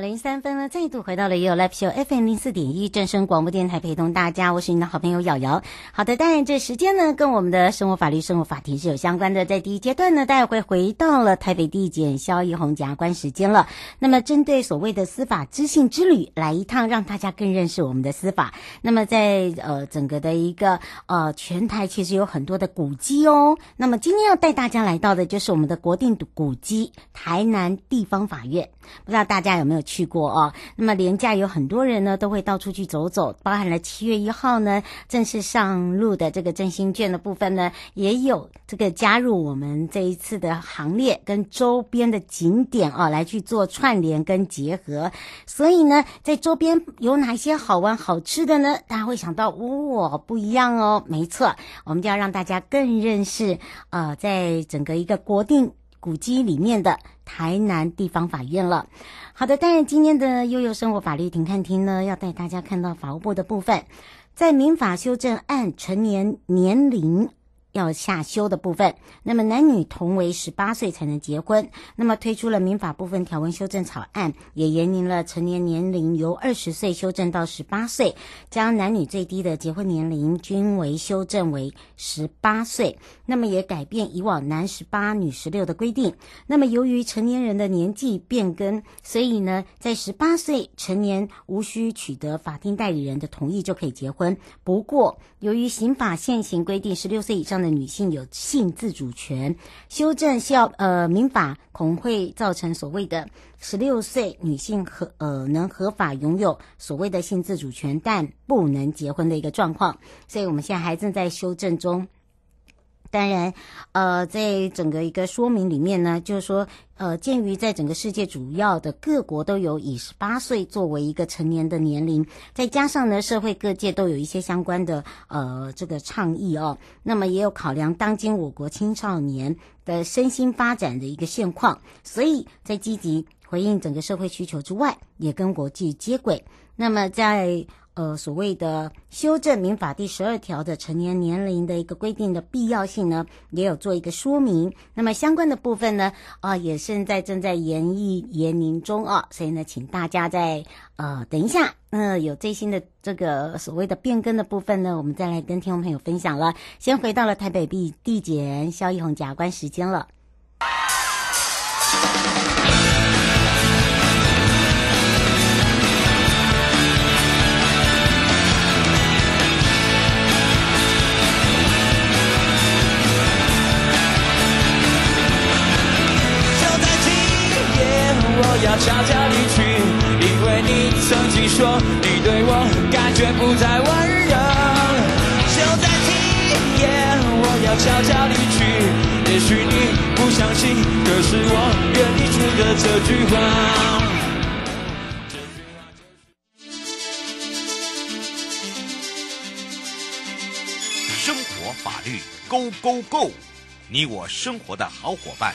零三分呢再度回到了也有 Live Show FM 零四点一正声广播电台，陪同大家，我是你的好朋友瑶瑶。好的，当然这时间呢，跟我们的生活法律、生活法庭是有相关的。在第一阶段呢，大家会回到了台北地检萧奕弘检察官时间了。那么，针对所谓的司法知性之旅，来一趟，让大家更认识我们的司法。那么，在呃整个的一个呃全台，其实有很多的古迹哦。那么今天要带大家来到的就是我们的国定古迹——台南地方法院。不知道大家有没有去过哦？那么连假有很多人呢，都会到处去走走，包含了七月一号呢正式上路的这个振兴券的部分呢，也有这个加入我们这一次的行列，跟周边的景点啊来去做串联跟结合。所以呢，在周边有哪些好玩好吃的呢？大家会想到，哦，不一样哦。没错，我们就要让大家更认识啊、在整个一个国定古迹里面的台南地方法院了。好的，当然今天的悠悠生活法律庭看厅呢，要带大家看到法务部的部分，在民法修正案成年年龄。要下修的部分，那么男女同为十八岁才能结婚。那么推出了民法部分条文修正草案，也延龄了成年年龄由二十岁修正到十八岁，将男女最低的结婚年龄均为修正为十八岁。那么也改变以往男十八女十六的规定。那么由于成年人的年纪变更，所以呢，在十八岁成年无需取得法定代理人的同意就可以结婚。不过由于刑法现行规定十六岁以上的女性有性自主权，修正效呃民法恐会造成所谓的十六岁女性合呃能合法拥有所谓的性自主权，但不能结婚的一个状况，所以我们现在还正在修正中。当然，呃，在整个一个说明里面呢，就是说，呃，鉴于在整个世界主要的各国都有以十八岁作为一个成年的年龄，再加上呢，社会各界都有一些相关的呃这个倡议哦，那么也有考量当今我国青少年的身心发展的一个现况，所以在积极回应整个社会需求之外，也跟国际接轨。那么在呃，所谓的修正民法第十二条的成年年龄的一个规定的必要性呢，也有做一个说明。那么相关的部分呢，啊、也现在正在研议研拟中啊，所以呢，请大家在呃等一下，呃，有最新的这个所谓的变更的部分呢，我们再来跟听众朋友分享了。先回到了台北地地检萧奕弘检察官时间了。你我生活的好伙伴。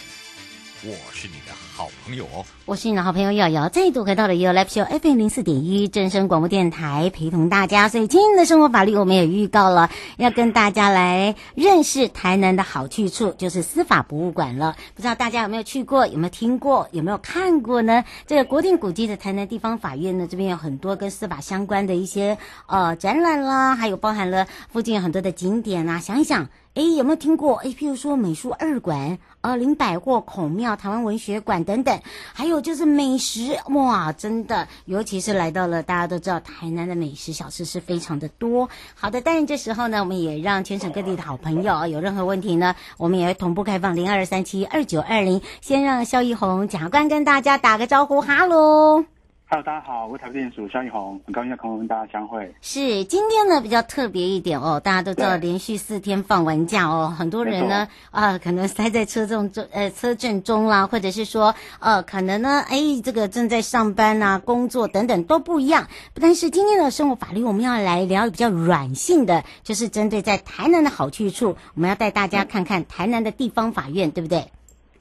我是你的好朋友哦，我是你的好朋友瑶瑶，再度回到了 YOYO Live Show FM 零四点一正声广播电台，陪同大家。所以今天的生活法律我们也预告了，要跟大家来认识台南的好去处，就是司法博物馆了。不知道大家有没有去过，有没有听过，有没有看过呢？这个国定古迹的台南地方法院呢，这边有很多跟司法相关的一些呃展览啦，还有包含了附近有很多的景点啊。想一想，哎，有没有听过？哎，譬如说美术二馆、呃，林百货、孔庙、台湾文学馆等等，还有就是美食，哇，真的，尤其是来到了，大家都知道台南的美食小吃是非常的多。好的，但是这时候呢，我们也让全省各地的好朋友有任何问题呢，我们也会同步开放零二三七二九二零，先让萧玉红假关跟大家打个招呼，哈喽。Hello，大家好，我是台北地检署萧奕弘，很高兴在空中跟大家相会。是今天呢比较特别一点哦，大家都知道连续四天放完假哦，很多人呢啊可能塞在车中中呃车阵中啦，或者是说呃可能呢哎这个正在上班啊工作等等都不一样。但是今天的生活法律我们要来聊比较软性的，就是针对在台南的好去处，我们要带大家看看台南的地方法院，对不对？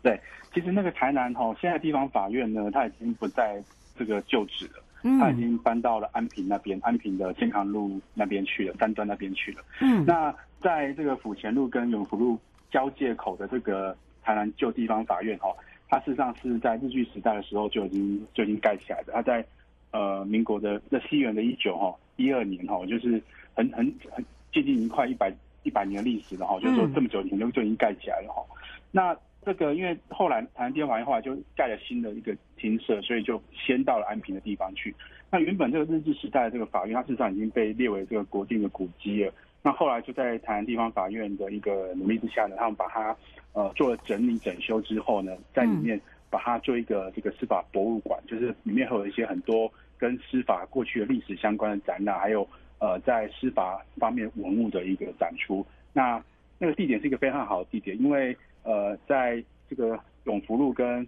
对，其实那个台南哈，现在地方法院呢，它已经不在。这个旧址了，他已经搬到了安平那边，嗯、安平的健康路那边去了，三端那边去了。嗯，那在这个府前路跟永福路交界口的这个台南旧地方法院哈，它事实上是在日据时代的时候就已经就已经盖起来的。它在呃民国的那西元的一九哈一二年哈，就是很很很接近一快一百一百年的历史了哈，就是说这么久以前就就已经盖起来了哈。那这个因为后来台南地方法院后来就盖了新的一个厅舍，所以就先到了安平的地方去。那原本这个日治时代的这个法院，它事实上已经被列为这个国定的古迹了。那后来就在台南地方法院的一个努力之下呢，他们把它呃做了整理整修之后呢，在里面把它做一个这个司法博物馆，就是里面会有一些很多跟司法过去的历史相关的展览，还有呃在司法方面文物的一个展出。那那个地点是一个非常好的地点，因为呃，在这个永福路跟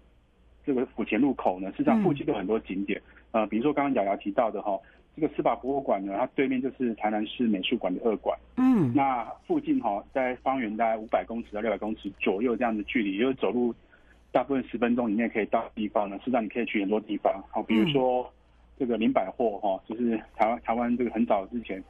这个府前路口呢，实际上附近都有很多景点。嗯、呃，比如说刚刚瑶瑶提到的哈，这个司法博物馆呢，它对面就是台南市美术馆的二馆。嗯，那附近哈，在方圆大概五百公尺到六百公尺左右这样的距离，也就是走路大部分十分钟以内可以到的地方呢，实际上你可以去很多地方。好，比如说这个林百货哈，就是台湾台湾这个很早之前。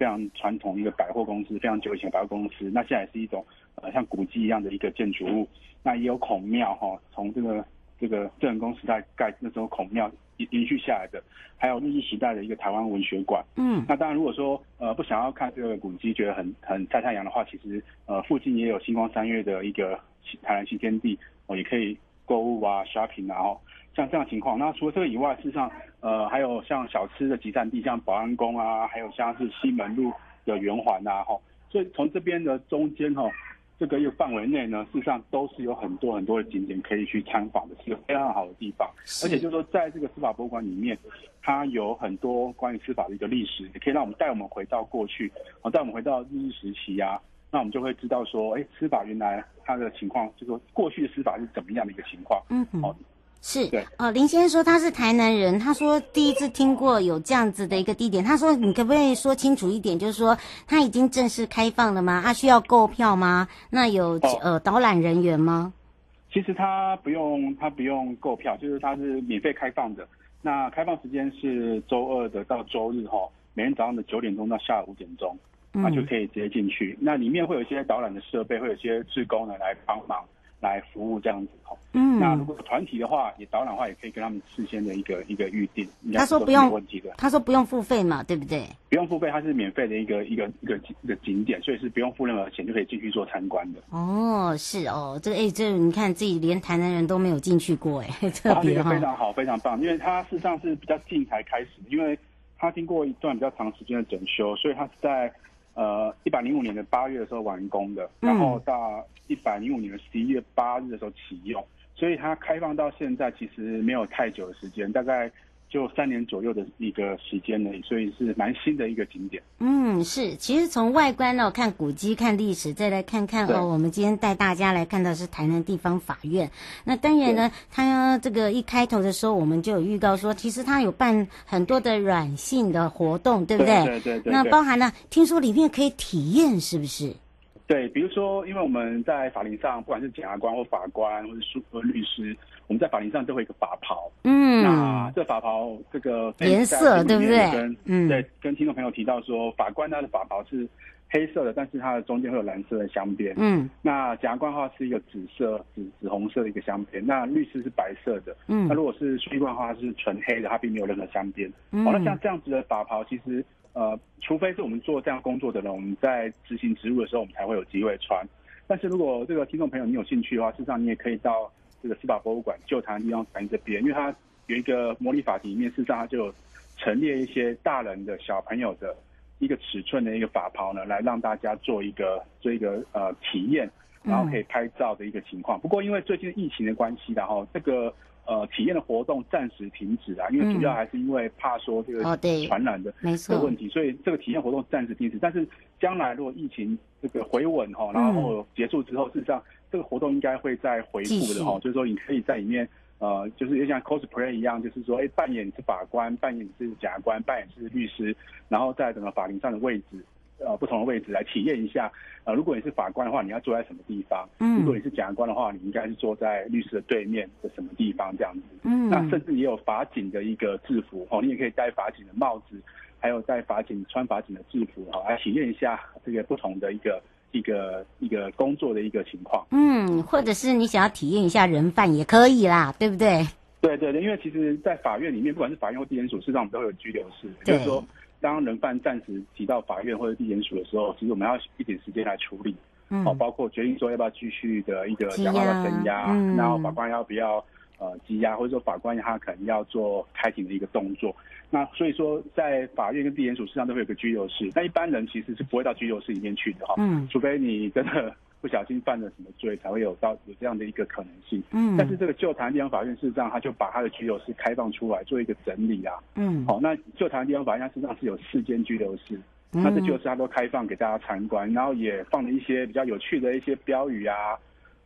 非常传统一个百货公司，非常久以前的百货公司，那现在也是一种呃像古迹一样的一个建筑物。那也有孔庙哈，从这个这个郑成功时代盖那时候孔庙延延续下来的，还有日治时代的一个台湾文学馆。嗯，那当然如果说呃不想要看这个古迹，觉得很很晒太阳的话，其实呃附近也有星光三月的一个台南新天地，哦也可以购物啊 shopping 啊。像这样情况，那除了这个以外，事实上，呃，还有像小吃的集散地，像保安宫啊，还有像是西门路的圆环呐，哈，所以从这边的中间哈，这个一个范围内呢，事实上都是有很多很多的景点可以去参访的，是一个非常好的地方。而且就是说，在这个司法博物馆里面，它有很多关于司法的一个历史，也可以让我们带我们回到过去，啊，带我们回到日治时期啊，那我们就会知道说，哎，司法原来它的情况，就是说过去的司法是怎么样的一个情况，嗯好。是，对哦，林先生说他是台南人，他说第一次听过有这样子的一个地点。他说，你可不可以说清楚一点，就是说他已经正式开放了吗？他需要购票吗？那有、哦、呃导览人员吗？其实他不用，他不用购票，就是他是免费开放的。那开放时间是周二的到周日哈，每天早上的九点钟到下午五点钟，那就可以直接进去。嗯、那里面会有一些导览的设备，会有一些志工呢来帮忙。来服务这样子哦，嗯，那如果团体的话，也导览的话，也可以跟他们事先的一个一个预定。他说不用问题的，他说不用付费嘛，对不对？不用付费，它是免费的一个一个一个一个景点，所以是不用付任何钱就可以进去做参观的。哦，是哦，这个哎，这、你看自己连台南人都没有进去过哎，特别它是一个非常好非常棒，因为它事实上是比较近才开始，因为它经过一段比较长时间的整修，所以它是在。呃，一百零五年的八月的时候完工的，然后到一百零五年的十一月八日的时候启用，所以它开放到现在其实没有太久的时间，大概。就三年左右的一个时间呢，所以是蛮新的一个景点。嗯，是。其实从外观呢，看古迹、看历史，再来看看哦，我们今天带大家来看到是台南地方法院。那当然呢，它这个一开头的时候，我们就有预告说，其实它有办很多的软性的活动，对不对？对对对，对。那包含了，听说里面可以体验，是不是？对，比如说，因为我们在法庭上，不管是检察官或法官，或者是或律师，我们在法庭上都会有一个法袍。嗯，那这法袍这个颜色对不对？嗯，对，跟听众朋友提到说，法官他的法袍是黑色的，但是它的中间会有蓝色的镶边。嗯，那检察官的话是一个紫色、紫紫红色的一个镶边。那律师是白色的。嗯，那如果是书记官的话是纯黑的，它并没有任何镶边。嗯，好，那像这样子的法袍，其实呃，除非是我们做这样工作的人，我们在执行职务的时候，我们才会有机会穿。但是如果这个听众朋友你有兴趣的话，事实上你也可以到这个司法博物馆旧台湾地方法院这边，因为它有一个模拟法庭里面，事实上它就有陈列一些大人的小朋友的一个尺寸的一个法袍呢，来让大家做一个做一个呃体验，然后可以拍照的一个情况。不过因为最近疫情的关系，然后这个。呃，体验的活动暂时停止啊，因为主要还是因为怕说这个传染的这个问题，所以这个体验活动暂时停止。但是将来如果疫情这个回稳哈，然后结束之后，事实上这个活动应该会再回复的哈，就是说你可以在里面呃，就是也像 cosplay 一样，就是说哎，扮演是法官，扮演是检察官，扮演是律师，然后在整个法庭上的位置。呃，不同的位置来体验一下。呃，如果你是法官的话，你要坐在什么地方？嗯，如果你是检察官的话，你应该是坐在律师的对面的什么地方这样子？嗯，那甚至也有法警的一个制服哦，你也可以戴法警的帽子，还有戴法警穿法警的制服哦，来体验一下这个不同的一个一个一个工作的一个情况。嗯，或者是你想要体验一下人犯也可以啦，对不对？对对对，因为其实，在法院里面，不管是法院或地检署，事实上我们都会有拘留室，就是说。当人犯暂时提到法院或者地检署的时候，其实我们要一点时间来处理，嗯，哦，包括决定说要不要继续的一个讲话的声押，嗯，然后法官要不要呃羁押，或者说法官他可能要做开庭的一个动作。那所以说，在法院跟地检署实际上都会有个拘留室，那一般人其实是不会到拘留室里面去的哈，嗯，除非你真的。不小心犯了什么罪，才会有到有这样的一个可能性。嗯，但是这个旧台湾地方法院事实上，他就把他的拘留室开放出来做一个整理啊。嗯，好，那旧台湾地方法院它事实上是有四间拘留室，嗯、那这拘留室它都开放给大家参观，然后也放了一些比较有趣的一些标语啊，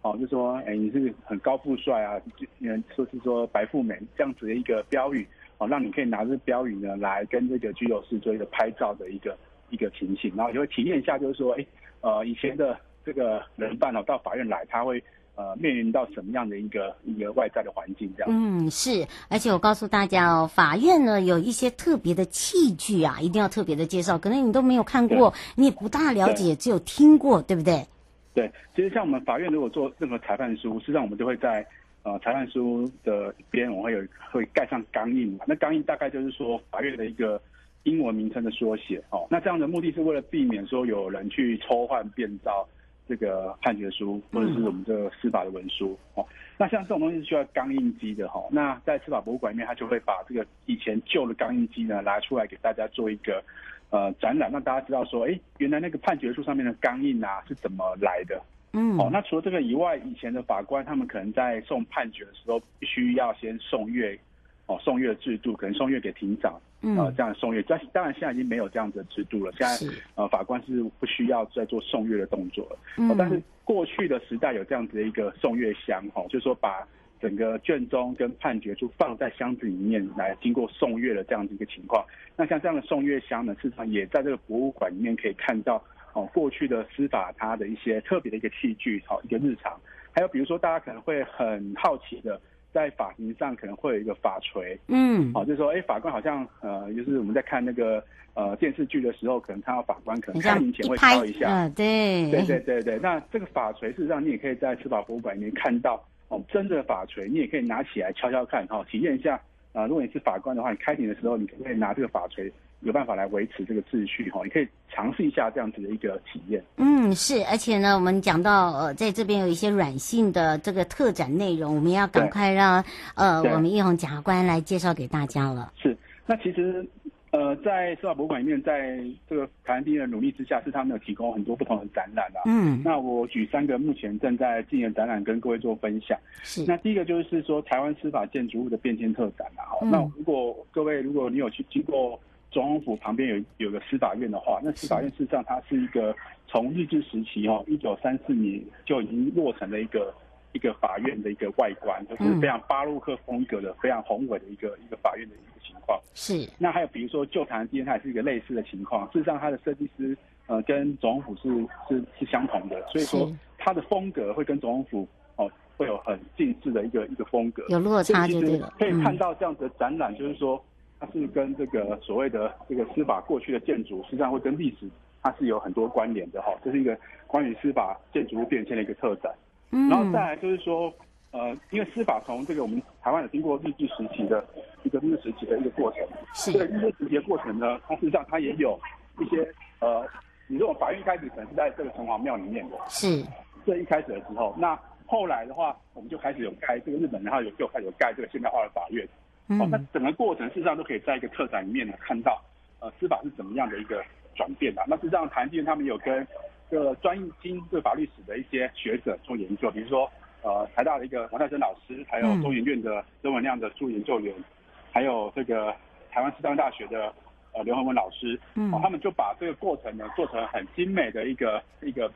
哦，就说哎、欸、你是很高富帅啊，就说是说白富美这样子的一个标语，哦，让你可以拿着标语呢来跟这个居酒室做一个拍照的一个一个情形，然后也会体验一下，就是说哎、欸、呃以前的。这个人犯哦，到法院来，他会呃面临到什么样的一个一个外在的环境这样？嗯，是，而且我告诉大家哦，法院呢有一些特别的器具啊，一定要特别的介绍，可能你都没有看过，你也不大了解，只有听过，对不对？对，其实像我们法院如果做任何裁判书，实际上我们就会在呃裁判书的边，我们会有会盖上钢印嘛，那钢印大概就是说法院的一个英文名称的缩写哦。那这样的目的是为了避免说有人去抽换变造。这个判决书或者是我们这个司法的文书哦，那像这种东西是需要钢印机的哈。那在司法博物馆里面，他就会把这个以前旧的钢印机呢拿出来给大家做一个呃展览，让大家知道说，哎，原来那个判决书上面的钢印啊是怎么来的。嗯，哦，那除了这个以外，以前的法官他们可能在送判决的时候，必须要先送阅。哦，送阅制度可能送阅给庭长，嗯，呃，这样送阅，但当然现在已经没有这样子的制度了。现在呃，法官是不需要再做送阅的动作了。嗯，哦，但是过去的时代有这样子的一个送阅箱，哈，哦，就是说把整个卷宗跟判决书放在箱子里面来经过送阅的这样子一个情况。那像这样的送阅箱呢，事实上也在这个博物馆里面可以看到，哦，过去的司法它的一些特别的一个器具，好，哦，一个日常。还有比如说大家可能会很好奇的。在法庭上可能会有一个法锤，嗯，好、哦，就是说，哎，法官好像，呃，就是我们在看那个呃电视剧的时候，可能看到法官可能开庭前会敲一下，嗯、对，对对对对。那这个法锤事实上你也可以在司法博物馆里面看到，哦，真的法锤，你也可以拿起来敲敲看，哈、哦，体验一下。啊、呃，如果你是法官的话，你开庭的时候，你可不可以拿这个法锤？有办法来维持这个秩序哈，你可以尝试一下这样子的一个体验。嗯，是，而且呢，我们讲到呃，在这边有一些软性的这个特展内容，我们要赶快让呃我们一红检察官来介绍给大家了。是，那其实呃，在司法博物馆里面，在这个台湾第一的努力之下，是他们有提供很多不同的展览啊。嗯，那我举三个目前正在进行的展览跟各位做分享。是，那第一个就是说台湾司法建筑物的变迁特展啊。嗯、那如果各位如果你有去经过。总统府旁边有有个司法院的话，那司法院事实上它是一个从日治时期哦，一九三四年就已经落成的一个一个法院的一个外观，就是非常巴洛克风格的、非常宏伟的一个一个法院的一个情况。是。那还有比如说旧台湾地院，它也是一个类似的情况。事实上，它的设计师呃跟总统府是是是相同的，所以说它的风格会跟总统府哦会有很近似的一个一个风格。有落差就对了。可以看到这样子的展览，就是说。它是跟这个所谓的这个司法过去的建筑，实际上会跟历史它是有很多关联的哈。这是一个关于司法建筑物变迁的一个特展。嗯。然后再来就是说，呃，因为司法从这个我们台湾有经过日治时期的一个日治时期的一个过程，是。这个日治时期的过程呢，它事实上它也有一些呃，你说法院一开始可能是在这个城隍庙里面的，是。这一开始的时候，那后来的话，我们就开始有盖这个日本，然后有就开始有盖这个现代化的法院，嗯、哦，那整个过程事实上都可以在一个特展里面呢看到，呃，司法是怎么样的一个转变的。那事实上，台积电他们有跟这个专精这个法律史的一些学者做研究，比如说。呃，台大的一个王泰生老师，还有中研院的曾文亮的助研究员，嗯、还有这个台湾师范大学的呃刘恒文老师，嗯、哦，他们就把这个过程呢做成很精美的一个一个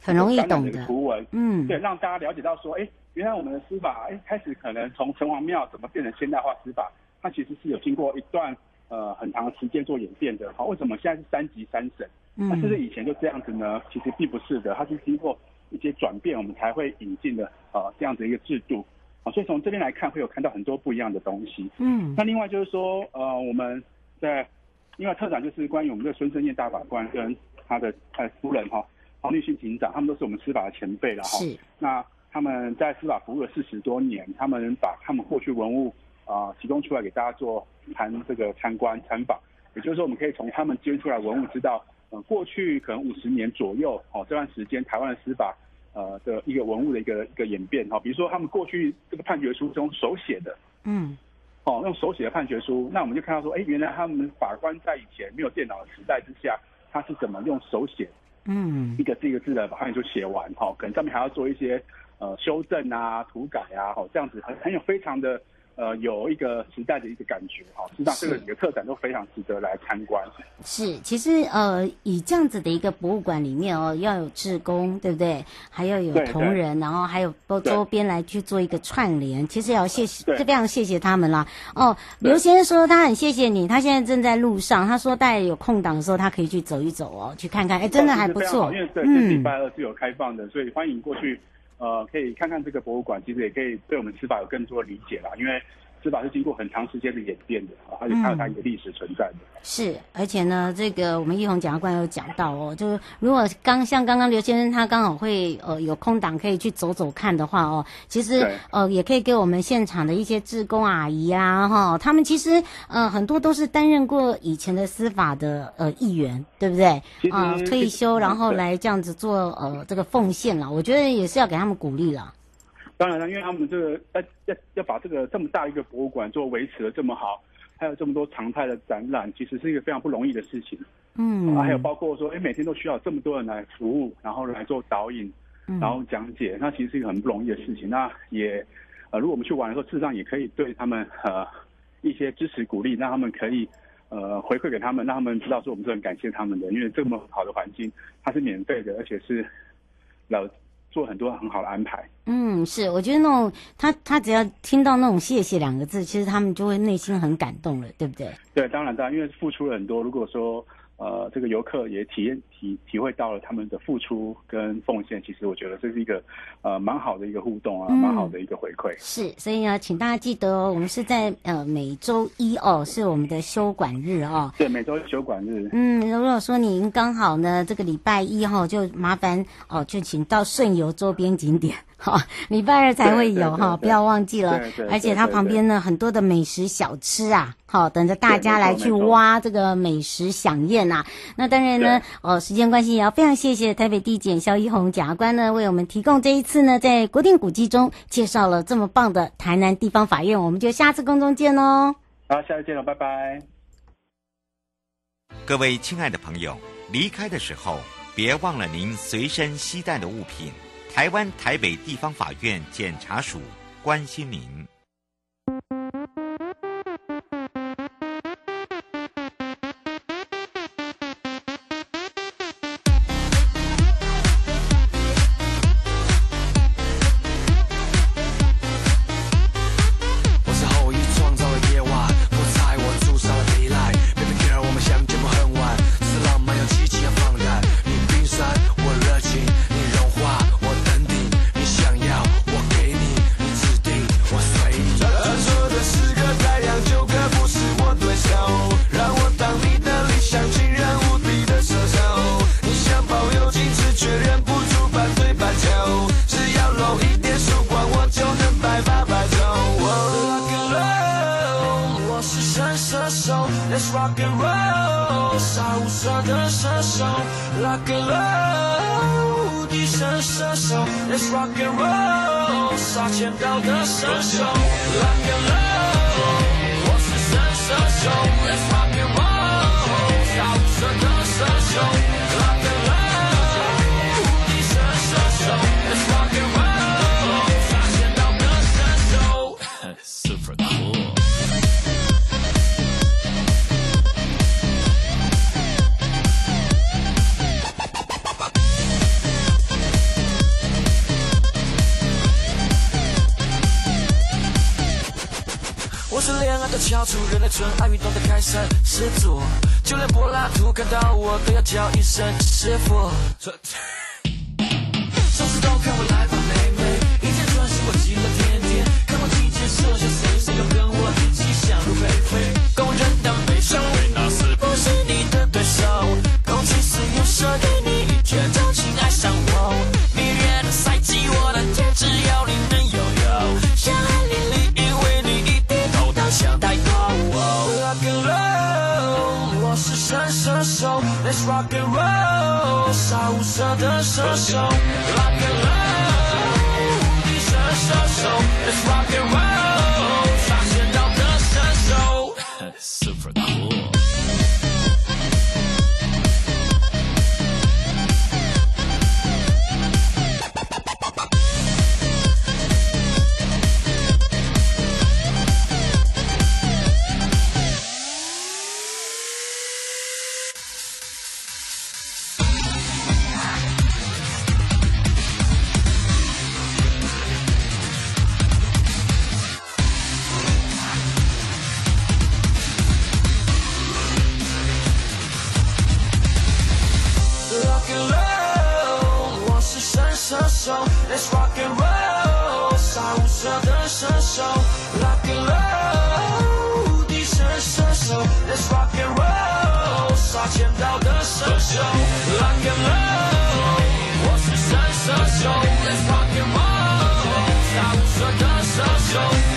很容易懂的图文，嗯，对，让大家了解到说，哎，原来我们的司法，哎，开始可能从城隍庙怎么变成现代化司法，它其实是有经过一段呃很长的时间做演变的。好、哦，为什么现在是三级三审？嗯，那是不是以前就这样子呢？其实并不是的，它是经过。一些转变，我们才会引进的呃这样子一个制度啊，所以从这边来看，会有看到很多不一样的东西。嗯，那另外就是说，呃，我们在另外特展就是关于我们的孙正彦大法官跟他的呃夫人哈黄立勋警长，他们都是我们司法的前辈了哈。是。那他们在司法服务了四十多年，他们把他们过去文物啊、呃、提供出来给大家做谈这个参观参访，也就是说，我们可以从他们捐出来文物知道。过去可能五十年左右，哦，这段时间台湾的司法，呃的一个文物的一个一个演变，哈，比如说他们过去这个判决书中手写的，嗯，哦，用手写的判决书，那我们就看到说，哎，原来他们法官在以前没有电脑的时代之下，他是怎么用手写，嗯，一个字一个字的把判决书写完，哈，可能上面还要做一些呃修正啊、涂改啊，哈，这样子很很有非常的。呃，有一个时代的一个感觉哈，实际上这个几个特展都非常值得来参观。是，其实呃，以这样子的一个博物馆里面哦，要有志工，对不对？还要有同仁，然后还有周周边来去做一个串联。其实也要谢谢，这非常谢谢他们啦。哦，刘先生说他很谢谢你，他现在正在路上，他说待有空档的时候，他可以去走一走哦，去看看。哎，真的还不错。因为对，这礼拜二是有开放的，所以欢迎过去。呃，可以看看这个博物馆，其实也可以对我们司法有更多的理解啦。因为司法是经过很长时间的演变的啊，而且它有它一个历史存在的。嗯、是，而且呢，这个我们奕弘检察官有讲到哦，就是如果刚像刚刚刘先生他刚好会呃有空档可以去走走看的话哦，其实呃也可以给我们现场的一些志工阿姨啊哈，他们其实呃很多都是担任过以前的司法的呃议员，对不对？啊、呃，退休然后来这样子做呃这个奉献了，我觉得也是要给他们鼓励了。当然了，因为他们这个要要要把这个这么大一个博物馆做维持的这么好，还有这么多常态的展览，其实是一个非常不容易的事情。嗯，啊、还有包括说，哎，每天都需要这么多人来服务，然后来做导引，然后讲解，那其实是一个很不容易的事情。那也，呃，如果我们去玩的时候，事实上也可以对他们呃一些支持鼓励，让他们可以呃回馈给他们，让他们知道说我们是很感谢他们的，因为这么好的环境它是免费的，而且是老。做很多很好的安排。嗯，是，我觉得那种他他只要听到那种谢谢两个字，其实他们就会内心很感动了，对不对？对，当然当然，因为付出了很多。如果说。呃，这个游客也体验体体会到了他们的付出跟奉献，其实我觉得这是一个呃蛮好的一个互动啊，蛮、嗯、好的一个回馈。是，所以呢，请大家记得哦，我们是在呃每周一哦，是我们的休馆日哦。对，每周一休馆日。嗯，如果说您刚好呢这个礼拜一哈、哦，就麻烦哦，就请到顺游周边景点。好，礼拜二才会有哈，不要忘记了。而且它旁边呢，很多的美食小吃啊，好，等着大家来去挖这个美食飨宴呐。那当然呢，哦，时间关系也要非常谢谢台北地检萧奕弘检察官呢，为我们提供这一次呢，在国定古迹中介绍了这么棒的台南地方法院。我们就下次公中见喽。好，下次见了，拜拜。各位亲爱的朋友，离开的时候别忘了您随身携带的物品。台湾台北地方法院检察署关心您。爱运动的开山始祖，就连柏拉图看到我都要叫一声师傅。So. Let's rock and roll，杀无赦的射手，Rock and roll，无敌神射手，Let's rock and roll，杀千刀的射手，Rock and roll，我是神射手，Let's rock and roll，杀无赦的射手。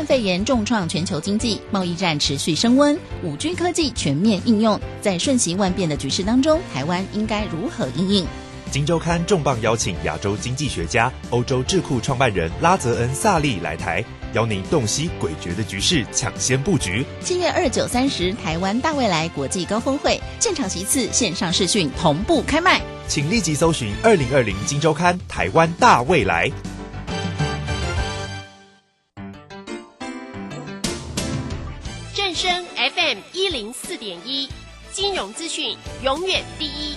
冠肺炎重创全球经济，贸易战持续升温，五 G 科技全面应用，在瞬息万变的局势当中，台湾应该如何应应？《金周刊》重磅邀请亚洲经济学家、欧洲智库创办人拉泽恩·萨利来台，邀您洞悉诡谲的局势，抢先布局。七月二九三十，台湾大未来国际高峰会现场席次线上视讯同步开卖，请立即搜寻《二零二零金周刊》台湾大未来。FM 一零四点一，金融资讯永远第一。